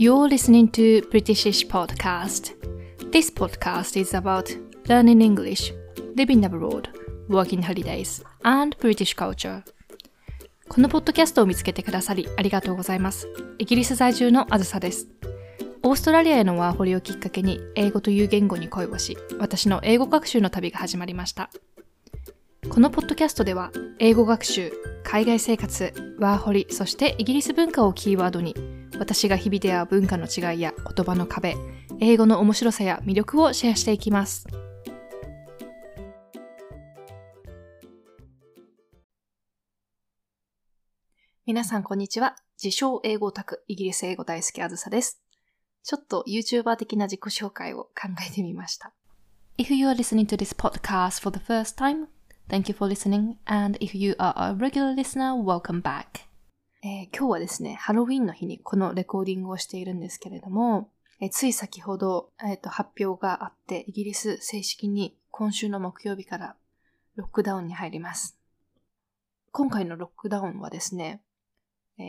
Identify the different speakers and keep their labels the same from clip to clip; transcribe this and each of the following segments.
Speaker 1: You're listening to Britishish Podcast. This podcast is about learning English, living abroad, working holidays, and British culture. このポッドキャストを見つけてくださりありがとうございます。イギリス在住のあずさです。オーストラリアへのワーホリをきっかけに英語という言語に恋をし、私の英語学習の旅が始まりました。このポッドキャストでは、英語学習、海外生活、ワーホリ、そしてイギリス文化をキーワードに、私が日々出会う文化の違いや言葉の壁、英語の面白さや魅力をシェアしていきます。皆さん、こんにちは。自称英語オタク、イギリス英語大好きあずさです。ちょっと YouTuber 的な自己紹介を考えてみました。If you are listening to this podcast for the first time, Thank you for listening, and if you are a regular listener, welcome back. えー、今日はですね、ハロウィンの日にこのレコーディングをしているんですけれども、えー、つい先ほど、えーと、発表があって、イギリス正式に今週の木曜日からロックダウンに入ります。今回のロックダウンはですね、えー、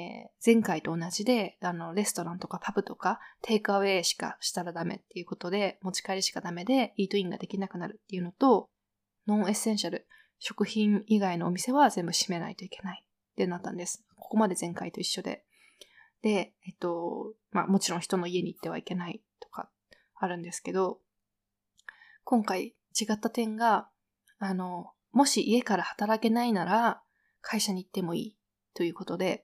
Speaker 1: 前回と同じで、あの、レストランとかパブとか、テイクアウェイしかしたらダメっていうことで、持ち帰りしかダメで、イートインができなくなるっていうのと、non-essential、食品以外のお店は全部閉めないといけないってなったんです。ここまで前回と一緒で。で、えっと、まあもちろん人の家に行ってはいけないとかあるんですけど、今回違った点が、あの、もし家から働けないなら会社に行ってもいいということで、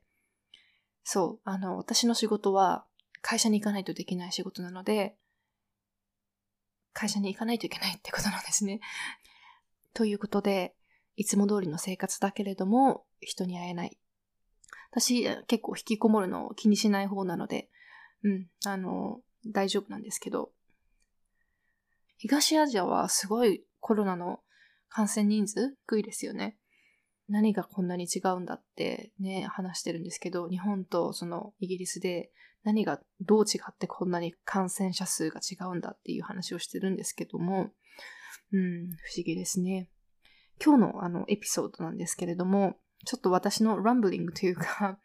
Speaker 1: そう、あの、私の仕事は会社に行かないとできない仕事なので、会社に行かないといけないってことなんですね。ということで、いつも通りの生活だけれども、人に会えない。私、結構引きこもるのを気にしない方なので、うん、あの、大丈夫なんですけど、東アジアはすごいコロナの感染人数低いですよね。何がこんなに違うんだってね、話してるんですけど、日本とそのイギリスで何がどう違ってこんなに感染者数が違うんだっていう話をしてるんですけども、うん、不思議ですね。今日のあのエピソードなんですけれども、ちょっと私のランブリングというか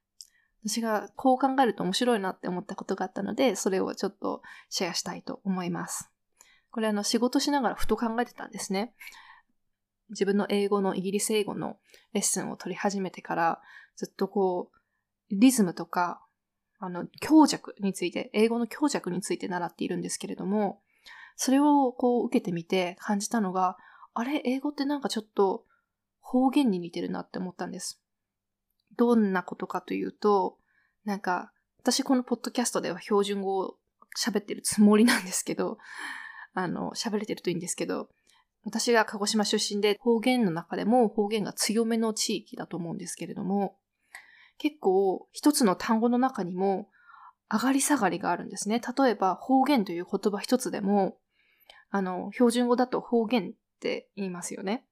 Speaker 1: 私がこう考えると面白いなって思ったことがあったので、それをちょっとシェアしたいと思います。これあの仕事しながらふと考えてたんですね。自分の英語のイギリス英語のレッスンを取り始めてからずっとこうリズムとかあの強弱について、英語の強弱について習っているんですけれども、それをこう受けてみて感じたのが、あれ、英語ってなんかちょっと方言に似てるなって思ったんです。どんなことかというと、なんか、私このポッドキャストでは標準語を喋ってるつもりなんですけど、あの、喋れてるといいんですけど、私が鹿児島出身で方言の中でも方言が強めの地域だと思うんですけれども、結構一つの単語の中にも上がり下がりがあるんですね。例えば方言という言葉一つでも、あの、標準語だと方言って言いますよね。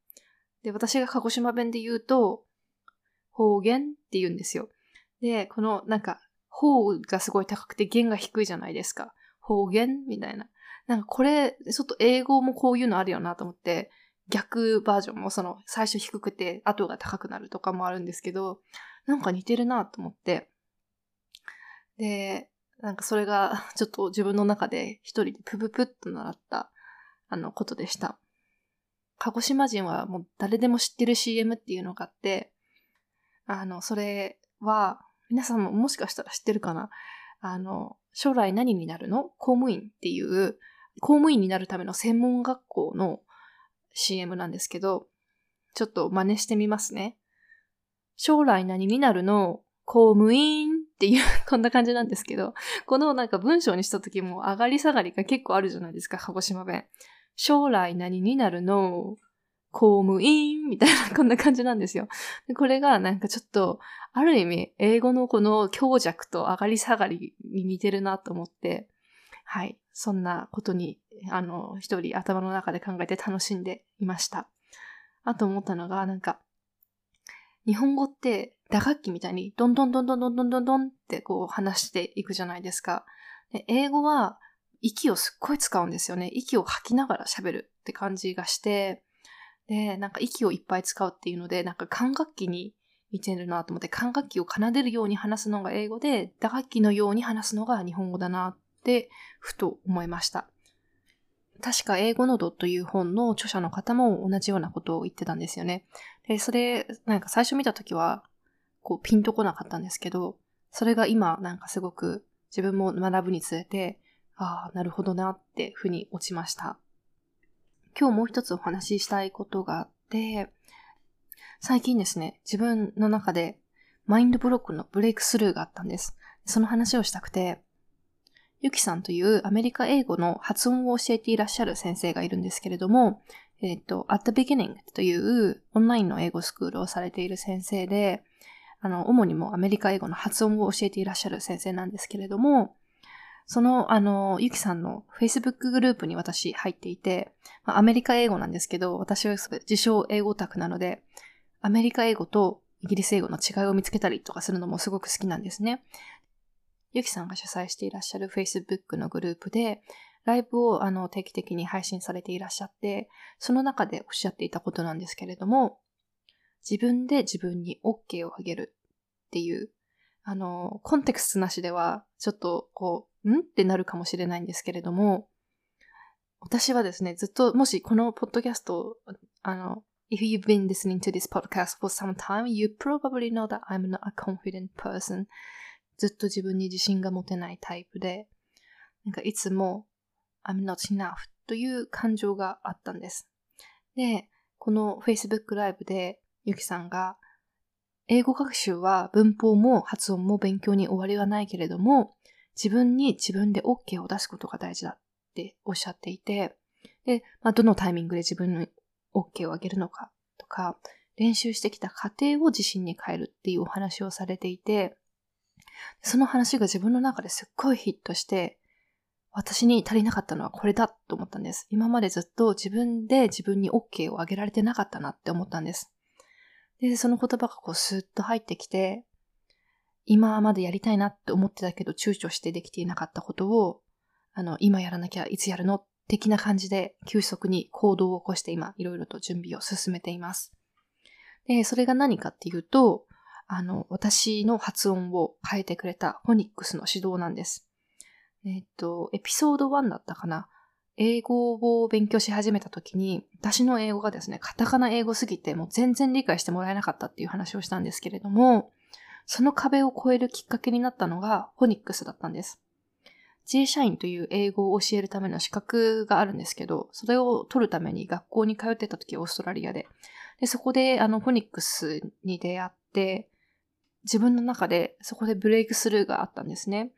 Speaker 1: で、私が鹿児島弁で言うと、方言って言うんですよ。で、このなんか、方がすごい高くて弦が低いじゃないですか。方言みたいな。なんかこれ、ちょっと英語もこういうのあるよなと思って、逆バージョンもその最初低くて後が高くなるとかもあるんですけど、なんか似てるなと思って。で、なんかそれがちょっと自分の中で一人でプププッと習ったあのことでした。鹿児島人はもう誰でも知ってる CM っていうのがあって、あの、それは、皆さんももしかしたら知ってるかな？あの、将来何になるの？公務員っていう、公務員になるための専門学校の CM なんですけど、ちょっと真似してみますね。将来何になるの？公務員っていう こんな感じなんですけど、このなんか文章にした時も上がり下がりが結構あるじゃないですか、鹿児島弁。将来何になるの？公務員みたいな、こんな感じなんですよ。これがなんかちょっと、ある意味、英語のこの強弱と上がり下がりに似てるなと思って、はい。そんなことに、あの、一人頭の中で考えて楽しんでいました。あと思ったのが、なんか、日本語って打楽器みたいに、どんどんどんどんどんどんどんってこう話していくじゃないですか。で英語は、息をすっごい使うんですよね。息を吐きながら喋るって感じがして、で、なんか息をいっぱい使うっていうので、なんか管楽器に見てるなと思って、管楽器を奏でるように話すのが英語で、打楽器のように話すのが日本語だなってふと思いました。確か英語のドという本の著者の方も同じようなことを言ってたんですよね。で、それ、なんか最初見たときは、こうピンとこなかったんですけど、それが今なんかすごく自分も学ぶにつれて、ああ、なるほどなってふに落ちました。今日もう一つお話ししたいことがあって、最近ですね、自分の中でマインドブロックのブレイクスルーがあったんです。その話をしたくて、ゆきさんというアメリカ英語の発音を教えていらっしゃる先生がいるんですけれども、えっ、ー、と、At the Beginning というオンラインの英語スクールをされている先生で、あの、主にもアメリカ英語の発音を教えていらっしゃる先生なんですけれども、その、あの、ゆきさんの Facebook グループに私入っていて、まあ、アメリカ英語なんですけど、私は自称英語オタクなので、アメリカ英語とイギリス英語の違いを見つけたりとかするのもすごく好きなんですね。ゆきさんが主催していらっしゃる Facebook のグループで、ライブをあの定期的に配信されていらっしゃって、その中でおっしゃっていたことなんですけれども、自分で自分に OK をあげるっていう、あの、コンテクストなしでは、ちょっとこう、ん？ってなるかもしれないんですけれども、私はですね、ずっと、もしこのポッドキャスト、あの、If you've been listening to this podcast for some time, you probably know that I'm not a confident person. ずっと自分に自信が持てないタイプで、なんかいつも I'm not enough という感情があったんです。で、この Facebook ライブでゆきさんが英語学習は文法も発音も勉強に終わりはないけれども、自分に自分で OK を出すことが大事だっておっしゃっていて、で、まあ、どのタイミングで自分に OK をあげるのかとか、練習してきた過程を自信に変えるっていうお話をされていて、その話が自分の中ですっごいヒットして、私に足りなかったのはこれだと思ったんです。今までずっと自分で自分に OK をあげられてなかったなって思ったんです。で、その言葉がこうスーッと入ってきて、今までやりたいなって思ってたけど躊躇してできていなかったことを、あの、今やらなきゃいつやるの的な感じで急速に行動を起こして今いろいろと準備を進めています。で、それが何かっていうと、あの、私の発音を変えてくれたフォニックスの指導なんです。えっと、エピソード1だったかな。英語を勉強し始めた時に、私の英語がですね、カタカナ英語すぎてもう全然理解してもらえなかったっていう話をしたんですけれども、その壁を越えるきっかけになったのがフォニックスだったんです。J 社員という英語を教えるための資格があるんですけど、それを取るために学校に通ってた時、オーストラリアで。で、そこであのフォニックスに出会って、自分の中でそこでブレイクスルーがあったんですね。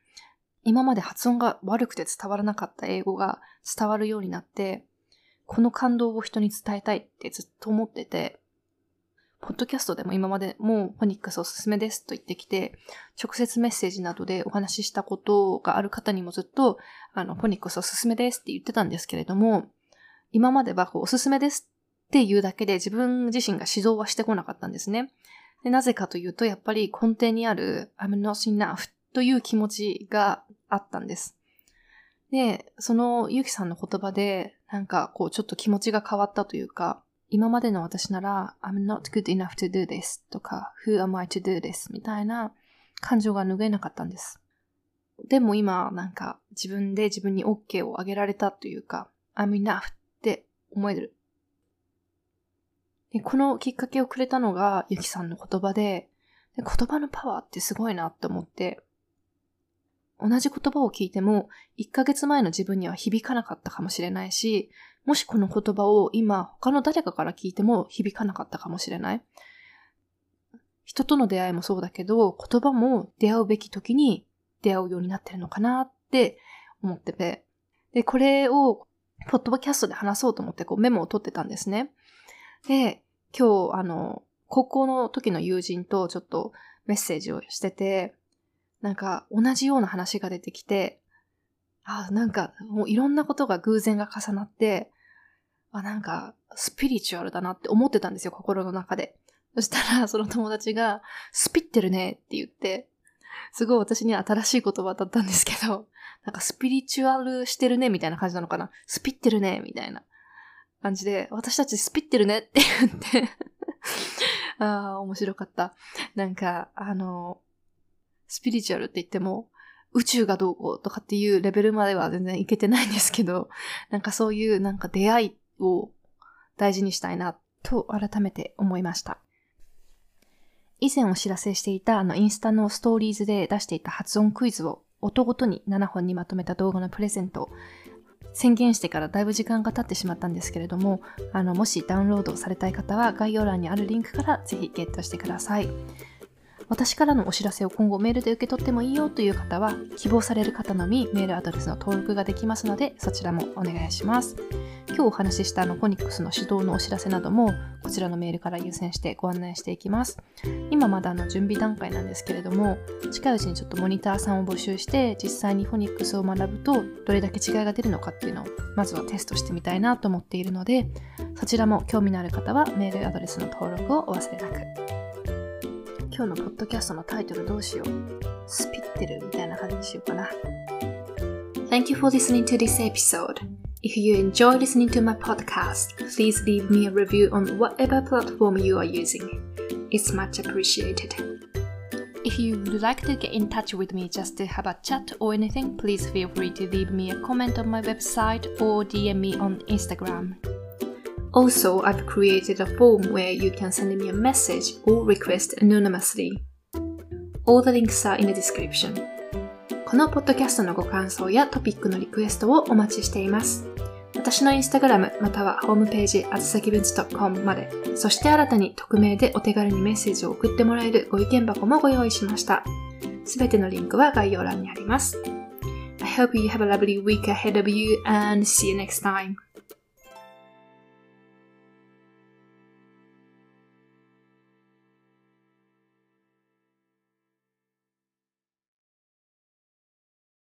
Speaker 1: 今まで発音が悪くて伝わらなかった英語が伝わるようになって、この感動を人に伝えたいってずっと思ってて、ポッドキャストでも今までもうフォニックスおすすめですと言ってきて、直接メッセージなどでお話ししたことがある方にもずっと、あの、フォニックスおすすめですって言ってたんですけれども、今まではこうおすすめですっていうだけで自分自身が指導はしてこなかったんですね。でなぜかというと、やっぱり根底にある I'm not enough という気持ちがあったんです。で、そのゆきさんの言葉で、なんかこうちょっと気持ちが変わったというか、今までの私なら、I'm not good enough to do this とか、Who am I to do this みたいな感情が拭えなかったんです。でも今、なんか自分で自分に OK をあげられたというか、I'm enough って思える。でこのきっかけをくれたのが、ゆきさんの言葉でで、言葉のパワーってすごいなって思って、同じ言葉を聞いても、1ヶ月前の自分には響かなかったかもしれないし、もしこの言葉を今他の誰かから聞いても響かなかったかもしれない。人との出会いもそうだけど、言葉も出会うべき時に出会うようになってるのかなって思ってて。で、これを、ポッドキャストで話そうと思ってこうメモを取ってたんですね。で、今日、あの、高校の時の友人とちょっとメッセージをしてて、なんか同じような話が出てきて、あ、なんかもういろんなことが偶然が重なって、あ、なんかスピリチュアルだなって思ってたんですよ、心の中で。そしたら、その友達が、スピってるねって言って、すごい私には新しい言葉だったんですけど、なんかスピリチュアルしてるねみたいな感じなのかな。スピってるねみたいな感じで、私たちスピってるねって言って ああ、面白かった。なんか、あの、スピリチュアルって言っても、宇宙がどうこうとかっていうレベルまでは全然いけてないんですけど、なんかそういうなんか出会いを大事にしたいなと改めて思いました。以前お知らせしていたあのインスタのストーリーズで出していた発音クイズを音ごとに7本にまとめた動画のプレゼント宣言してからだいぶ時間が経ってしまったんですけれども、あの、もしダウンロードされたい方は概要欄にあるリンクからぜひゲットしてください。私からのお知らせを今後メールで受け取ってもいいよという方は、希望される方のみメールアドレスの登録ができますので、そちらもお願いします。今日お話ししたあのフォニックスの指導のお知らせなども、こちらのメールから優先してご案内していきます。今まだあの準備段階なんですけれども、近いうちにちょっとモニターさんを募集して、実際にフォニックスを学ぶと、どれだけ違いが出るのかっていうのを、まずはテストしてみたいなと思っているので、そちらも興味のある方はメールアドレスの登録をお忘れなく。今日のポッドキャストのタイトルどうしよう。スピってるみたいな感じにしようかな。Thank you for listening to this episode. If you enjoy listening to my podcast, please leave me a review on whatever platform you are using. It's much appreciated. If you would like to get in touch with me just to have a chat or anything, please feel free to leave me a comment on my website or DM me on Instagram. Also, I've created a form where you can send me a message or request anonymously. All the links are in the description. このポッドキャストのご感想やトピックのリクエストをお待ちしています。私のインスタグラムまたはホームページあつさきぶつ .com まで、そして新たに匿名でお手軽にメッセージを送ってもらえるご意見箱もご用意しました。すべてのリンクは概要欄にあります。I hope you have a lovely week ahead of you and see you next time.